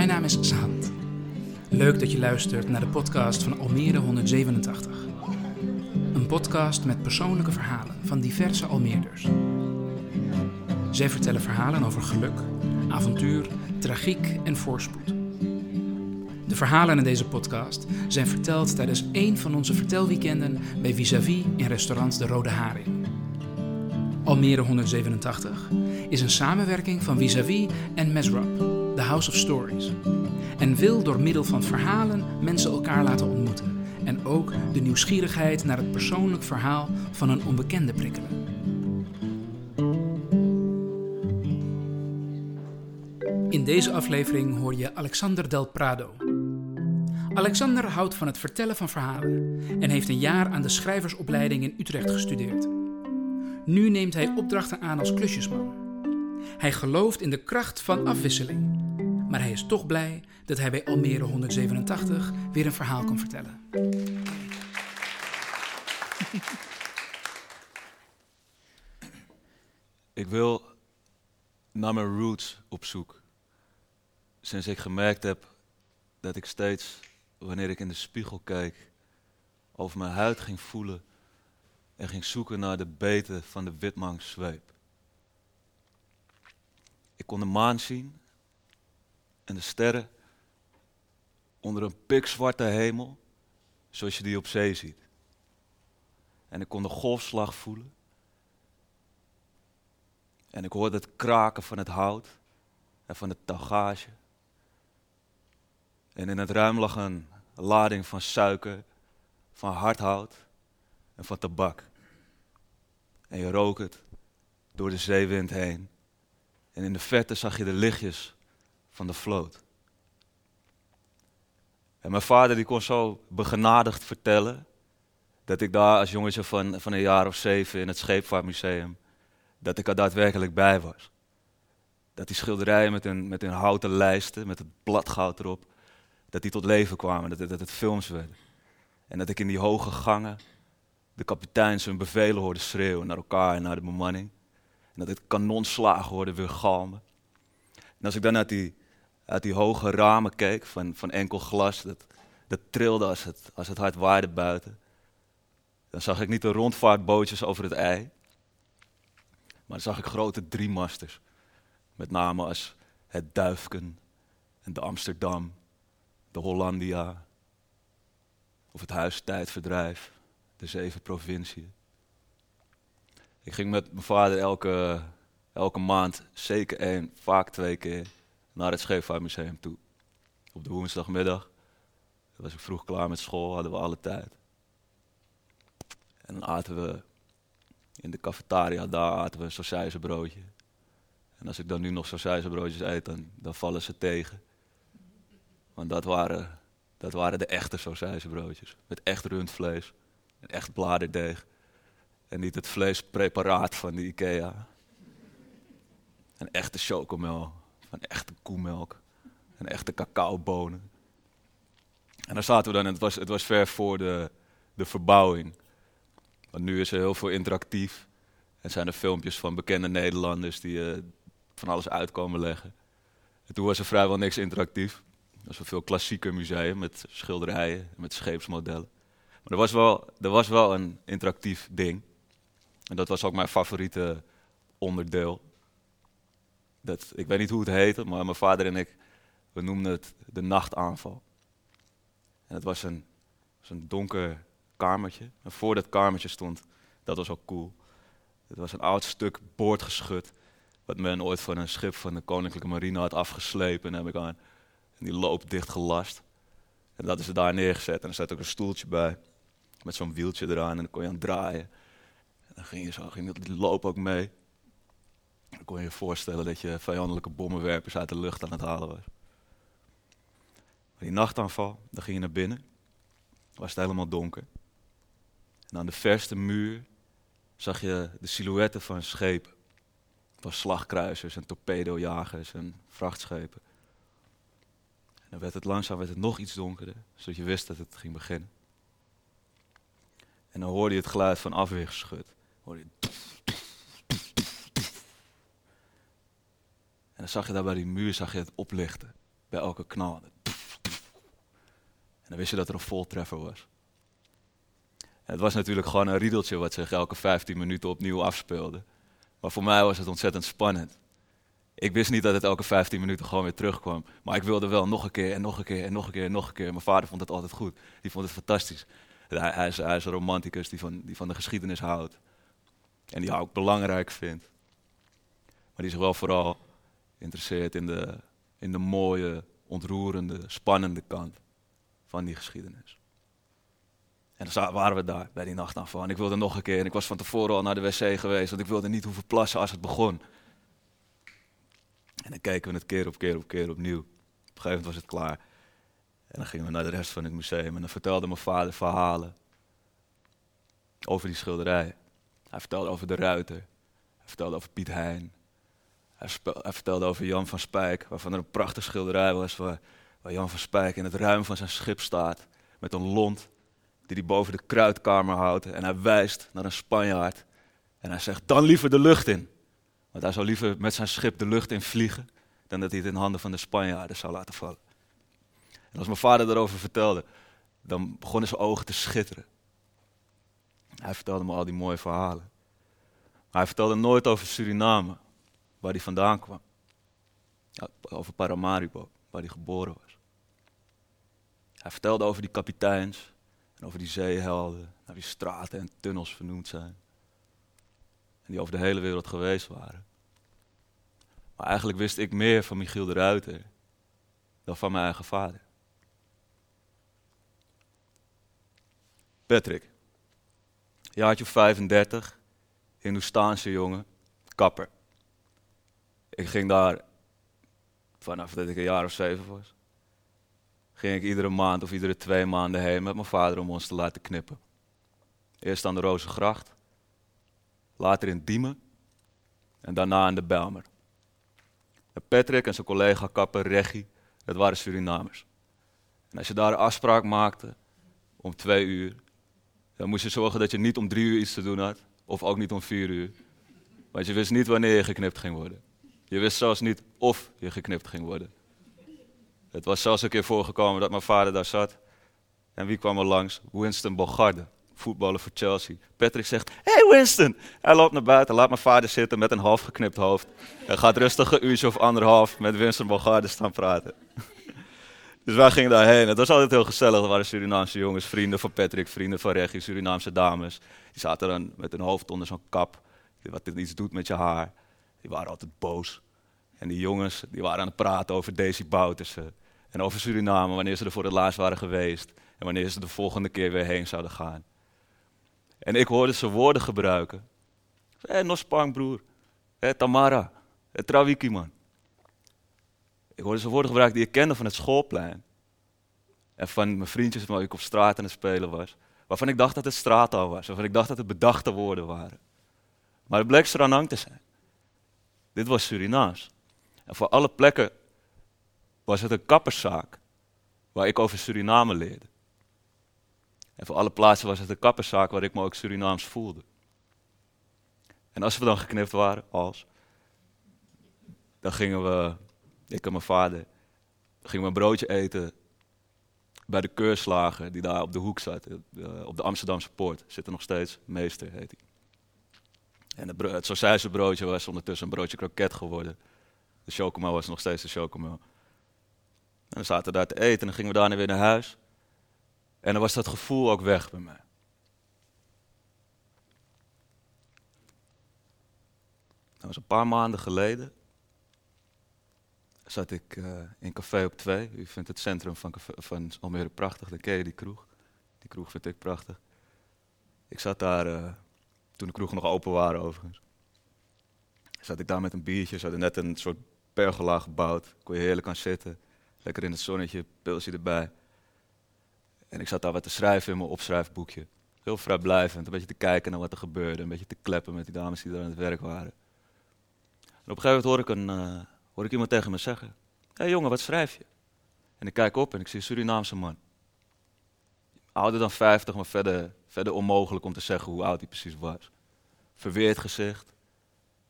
Mijn naam is Zahand. Leuk dat je luistert naar de podcast van Almere 187. Een podcast met persoonlijke verhalen van diverse Almeerders. Zij vertellen verhalen over geluk, avontuur, tragiek en voorspoed. De verhalen in deze podcast zijn verteld tijdens één van onze vertelweekenden bij Vis-à-vis in restaurant De Rode Haring. Almere 187 is een samenwerking van Vis-à-vis en Mesrap, The House of Stories. En wil door middel van verhalen mensen elkaar laten ontmoeten. En ook de nieuwsgierigheid naar het persoonlijk verhaal van een onbekende prikkelen. In deze aflevering hoor je Alexander Del Prado. Alexander houdt van het vertellen van verhalen en heeft een jaar aan de schrijversopleiding in Utrecht gestudeerd. Nu neemt hij opdrachten aan als klusjesman. Hij gelooft in de kracht van afwisseling, maar hij is toch blij dat hij bij Almere 187 weer een verhaal kan vertellen. Ik wil naar mijn roots op zoek. Sinds ik gemerkt heb dat ik steeds, wanneer ik in de spiegel keek, over mijn huid ging voelen en ging zoeken naar de beten van de witmangzweep. Ik kon de maan zien en de sterren onder een pikzwarte hemel, zoals je die op zee ziet. En ik kon de golfslag voelen. En ik hoorde het kraken van het hout en van de tagage. En in het ruim lag een lading van suiker, van hardhout en van tabak. En je rook het door de zeewind heen. En in de verte zag je de lichtjes van de vloot. En mijn vader die kon zo begenadigd vertellen dat ik daar als jongetje van, van een jaar of zeven in het Scheepvaartmuseum, dat ik er daadwerkelijk bij was. Dat die schilderijen met hun, met hun houten lijsten, met het bladgoud erop, dat die tot leven kwamen, dat, dat het films werden. En dat ik in die hoge gangen de kapiteins hun bevelen hoorde schreeuwen naar elkaar en naar de bemanning. En dat ik kanonslagen hoorde weer galmen. En als ik dan uit die, uit die hoge ramen keek van, van enkel glas, dat, dat trilde als het, als het hard waaide buiten. Dan zag ik niet de rondvaartbootjes over het ei, maar dan zag ik grote driemasters. Met name als het Duifken en de Amsterdam, de Hollandia of het Huistijdverdrijf, de zeven provinciën. Ik ging met mijn vader elke, elke maand, zeker één, vaak twee keer, naar het Scheepvaartmuseum toe. Op de woensdagmiddag was ik vroeg klaar met school, hadden we alle tijd. En dan aten we in de cafetaria, daar aten we een sausijzenbroodje. En als ik dan nu nog sausijzenbroodjes eet, dan, dan vallen ze tegen. Want dat waren, dat waren de echte sausijzenbroodjes. Met echt rundvlees. En echt bladerdeeg. En niet het vleespreparaat van de Ikea. En echte chocomel. Van echte koemelk. En echte cacaobonen. En daar zaten we dan het was, het was ver voor de, de verbouwing. Want nu is er heel veel interactief. En zijn er filmpjes van bekende Nederlanders die eh, van alles uitkomen leggen. En toen was er vrijwel niks interactief. Er was een veel klassieker museum met schilderijen, met scheepsmodellen. Maar er was wel, er was wel een interactief ding. En dat was ook mijn favoriete onderdeel. Dat, ik weet niet hoe het heette, maar mijn vader en ik, we noemden het de nachtaanval. En het was een, was een donker kamertje. En voor dat kamertje stond, dat was ook cool. Het was een oud stuk boordgeschut. Wat men ooit van een schip van de Koninklijke Marine had afgeslepen. En heb ik aan en die loop dicht gelast. En dat is er daar neergezet. En er zat ook een stoeltje bij. Met zo'n wieltje eraan. En dan kon je aan draaien. En dan ging, je zo, ging die loop ook mee. Dan kon je je voorstellen dat je vijandelijke bommenwerpers uit de lucht aan het halen was. Maar die nachtaanval, dan ging je naar binnen. Was het helemaal donker. En aan de verste muur zag je de silhouetten van schepen. Van slagkruisers en torpedojagers en vrachtschepen. En dan werd het langzaam werd het nog iets donkerder, zodat je wist dat het ging beginnen. En dan hoorde je het geluid van afweergeschut. Hoorde je dan zag je daar bij die muur zag je het oplichten. bij elke knal. En dan wist je dat er een voltreffer was. En het was natuurlijk gewoon een riedeltje wat zich elke 15 minuten opnieuw afspeelde. Maar voor mij was het ontzettend spannend. Ik wist niet dat het elke 15 minuten gewoon weer terugkwam. Maar ik wilde wel nog een keer en nog een keer en nog een keer en nog een keer. Mijn vader vond het altijd goed. Die vond het fantastisch. Hij, hij, is, hij is, een romanticus die van, die van de geschiedenis houdt. En die ook belangrijk vindt. Maar die zich wel vooral interesseert in de, in de mooie, ontroerende, spannende kant van die geschiedenis. En dan waren we daar bij die nachtaanval. En ik wilde nog een keer. En ik was van tevoren al naar de wc geweest, want ik wilde niet hoeven plassen als het begon. En dan keken we het keer op keer op keer opnieuw. Op een gegeven moment was het klaar. En dan gingen we naar de rest van het museum. En dan vertelde mijn vader verhalen over die schilderij. Hij vertelde over de ruiter. Hij vertelde over Piet Hein. Hij, vertelde over Jan van Spijk, waarvan er een prachtig schilderij was waar, waar Jan van Spijk in het ruim van zijn schip staat. Met een lont die hij boven de kruidkamer houdt. En hij wijst naar een Spanjaard. En hij zegt, dan liever de lucht in. Want hij zou liever met zijn schip de lucht in vliegen, dan dat hij het in handen van de Spanjaarden zou laten vallen. En als mijn vader daarover vertelde, dan begonnen zijn ogen te schitteren. Hij vertelde me al die mooie verhalen. Maar hij vertelde nooit over Suriname, waar hij vandaan kwam. Over Paramaribo, waar hij geboren was. Hij vertelde over die kapiteins en over die zeehelden, naar wie straten en tunnels vernoemd zijn. En die over de hele wereld geweest waren. Maar eigenlijk wist ik meer van Michiel de Ruiter dan van mijn eigen vader. Patrick, jaartje 35, Hindoestaanse jongen, kapper. Ik ging daar, vanaf dat ik een jaar of zeven was, ging ik iedere maand of iedere twee maanden heen met mijn vader om ons te laten knippen. Eerst aan de Rozengracht, later in Diemen en daarna in de Belmer. En Patrick en zijn collega kapper Reggie, dat waren Surinamers. En als je daar een afspraak maakte om twee uur, dan moest je zorgen dat je niet om drie uur iets te doen had, of ook niet om vier uur. Want je wist niet wanneer je geknipt ging worden. Je wist zelfs niet of je geknipt ging worden. Het was zelfs een keer voorgekomen dat mijn vader daar zat. En wie kwam er langs? Winston Bogarde, voetballer voor Chelsea. Patrick zegt, hey Winston! Hij loopt naar buiten, laat mijn vader zitten met een half geknipt hoofd. Hij gaat rustig een uurtje of anderhalf met Winston Bogarde staan praten. Dus wij gingen daarheen. Het was altijd heel gezellig. Er waren Surinaamse jongens, vrienden van Patrick, vrienden van Reggie, Surinaamse dames. Die zaten dan met hun hoofd onder zo'n kap, wat dit iets doet met je haar. Die waren altijd boos. En die jongens die waren aan het praten over Daisy Boutersen. En over Suriname, wanneer ze er voor het laatst waren geweest. En wanneer ze de volgende keer weer heen zouden gaan. En ik hoorde ze woorden gebruiken. Hé, hey, broer. Hé, Tamara. Hé, hey, man. Ik hoorde ze woorden gebruiken die ik kende van het schoolplein. En van mijn vriendjes waar ik op straat aan het spelen was. Waarvan ik dacht dat het straattaal was. Waarvan ik dacht dat het bedachte woorden waren. Maar het bleek Sranang te zijn. Dit was Surinaams. En voor alle plekken was het een kapperszaak. Waar ik over Suriname leerde. En voor alle plaatsen was het een kapperszaak waar ik me ook Surinaams voelde. En als we dan geknipt waren, als, dan gingen we ik en mijn vader gingen we een broodje eten bij de keurslager die daar op de hoek zat, eh, op de Amsterdamse poort. Zit er nog steeds, meester heet hij. En het, het broodje was ondertussen een broodje kroket geworden. De chocomel was nog steeds de chocomel. En we zaten daar te eten en dan gingen we daarna weer naar huis. En dan was dat gevoel ook weg bij mij. Dat was een paar maanden geleden zat ik uh, in Café op 2. U vindt het centrum van, van Almere prachtig, dan ken je die kroeg. Die kroeg vind ik prachtig. Ik zat daar, uh, toen de kroegen nog open waren overigens. Zat ik daar met een biertje, ze hadden net een soort pergola gebouwd. Kon je heerlijk aan zitten, lekker in het zonnetje, pilsje erbij. En ik zat daar wat te schrijven in mijn opschrijfboekje. Heel vrijblijvend, een beetje te kijken naar wat er gebeurde. Een beetje te kleppen met die dames die daar aan het werk waren. En op een gegeven moment hoor ik een, uh, hoor ik iemand tegen me zeggen: Hé hey jongen, wat schrijf je? En ik kijk op en ik zie een Surinaamse man. Ouder dan 50, maar verder, verder onmogelijk om te zeggen hoe oud hij precies was. Verweerd gezicht,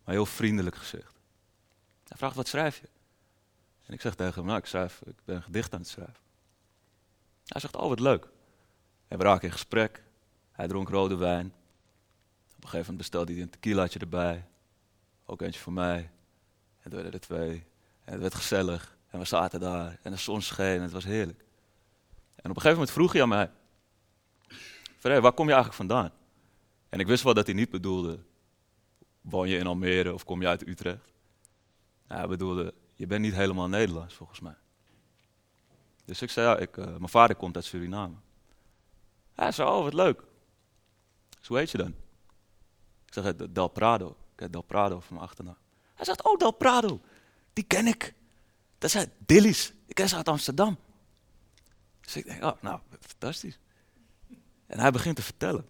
maar heel vriendelijk gezicht. Hij vraagt: Wat schrijf je? En ik zeg tegen hem, nou, ik, schrijf, ik ben een gedicht aan het schrijven. Hij zegt, oh, wat leuk. En we raken in gesprek. Hij dronk rode wijn. Op een gegeven moment bestelde hij een tequilaatje erbij. Ook eentje voor mij. En toen werden er twee. En het werd gezellig. En we zaten daar. En de zon scheen. En het was heerlijk. En op een gegeven moment vroeg hij aan mij. Van, waar kom je eigenlijk vandaan? En ik wist wel dat hij niet bedoelde. Woon je in Almere of kom je uit Utrecht? Hij bedoelde, je bent niet helemaal Nederlands volgens mij. Dus ik zei, ja, ik, uh, mijn vader komt uit Suriname. Hij zei, oh wat leuk. Dus hoe heet je dan? Ik zeg, Del Prado. Ik heb Del Prado van mijn achternaam. Hij zegt, oh Del Prado, die ken ik. Dat zijn Dillies. Ik ken ze uit Amsterdam. Dus ik denk, oh, nou, fantastisch. En hij begint te vertellen.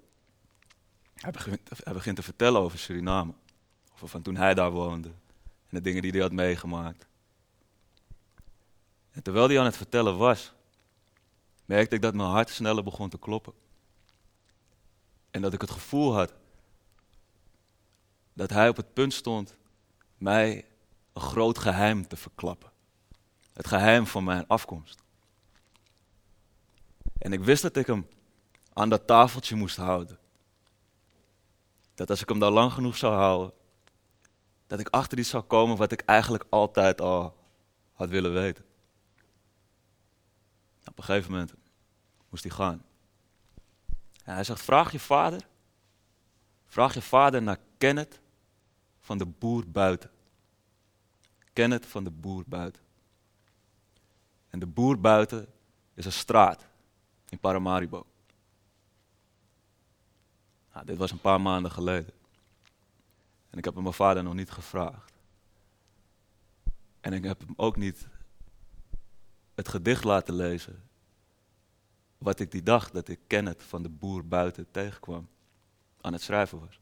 Hij begint, hij begint te vertellen over Suriname. Over van toen hij daar woonde. En de dingen die hij had meegemaakt. En terwijl hij aan het vertellen was, merkte ik dat mijn hart sneller begon te kloppen. En dat ik het gevoel had dat hij op het punt stond mij een groot geheim te verklappen. Het geheim van mijn afkomst. En ik wist dat ik hem aan dat tafeltje moest houden. Dat als ik hem daar lang genoeg zou houden, dat ik achter iets zou komen wat ik eigenlijk altijd al had willen weten. Op een gegeven moment moest hij gaan. En hij zegt, vraag je vader, vraag je vader naar Kenneth van de boer buiten. Kenneth van de boer buiten. En de boer buiten is een straat in Paramaribo. Nou, dit was een paar maanden geleden. En ik heb mijn vader nog niet gevraagd. En ik heb hem ook niet het gedicht laten lezen. Wat ik die dag dat ik Kenneth van de boer buiten tegenkwam, aan het schrijven was.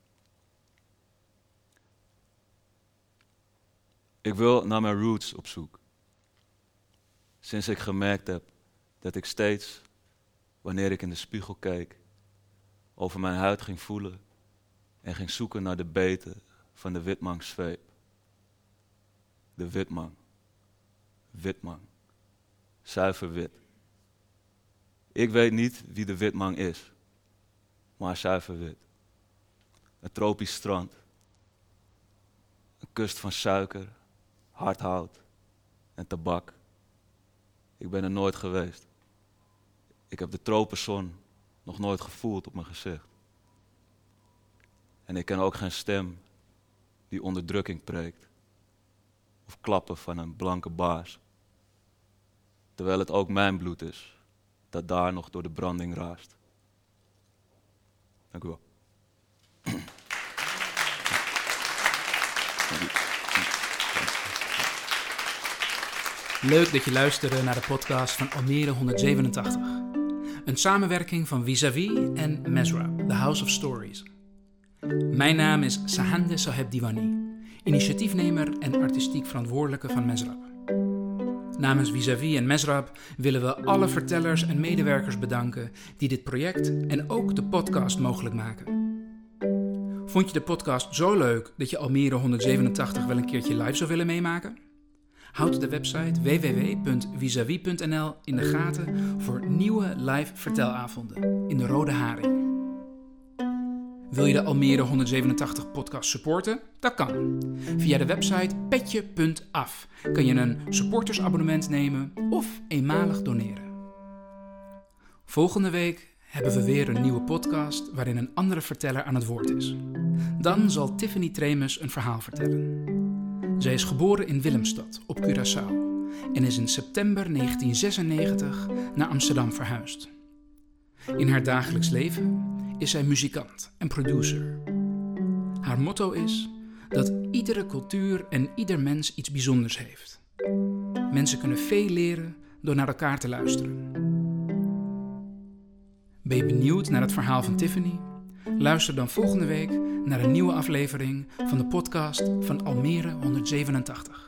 Ik wil naar mijn roots op zoek. Sinds ik gemerkt heb dat ik steeds, wanneer ik in de spiegel keek, over mijn huid ging voelen en ging zoeken naar de beten van de witmangsveep. De witmang. Witmang. Zuiver wit. Ik weet niet wie de witmang is, maar zuiver wit. Een tropisch strand. Een kust van suiker, hardhout en tabak. Ik ben er nooit geweest. Ik heb de tropenzon nog nooit gevoeld op mijn gezicht. En ik ken ook geen stem die onderdrukking preekt. Of klappen van een blanke baas. Terwijl het ook mijn bloed is dat daar nog door de branding raast. Dank u wel. Leuk dat je luisterde naar de podcast van Almere 187. Een samenwerking van Vis-a-vis en Mesra, The House of Stories. Mijn naam is Sahande Saheb Diwani, initiatiefnemer en artistiek verantwoordelijke van Mesrab. Namens Vis-a-vis en Mesrab willen we alle vertellers en medewerkers bedanken die dit project en ook de podcast mogelijk maken. Vond je de podcast zo leuk dat je Almere 187 wel een keertje live zou willen meemaken? Houd de website www.visavi.nl in de gaten voor nieuwe live vertelavonden in de Rode Haring. Wil je de Almere 187 podcast supporten? Dat kan. Via de website petje.af kan je een supportersabonnement nemen of eenmalig doneren. Volgende week hebben we weer een nieuwe podcast waarin een andere verteller aan het woord is. Dan zal Tiffany Tremes een verhaal vertellen. Zij is geboren in Willemstad op Curaçao en is in september 1996 naar Amsterdam verhuisd. In haar dagelijks leven is zij muzikant en producer. Haar motto is dat iedere cultuur en ieder mens iets bijzonders heeft. Mensen kunnen veel leren door naar elkaar te luisteren. Ben je benieuwd naar het verhaal van Tiffany? Luister dan volgende week naar een nieuwe aflevering van de podcast van Almere 187.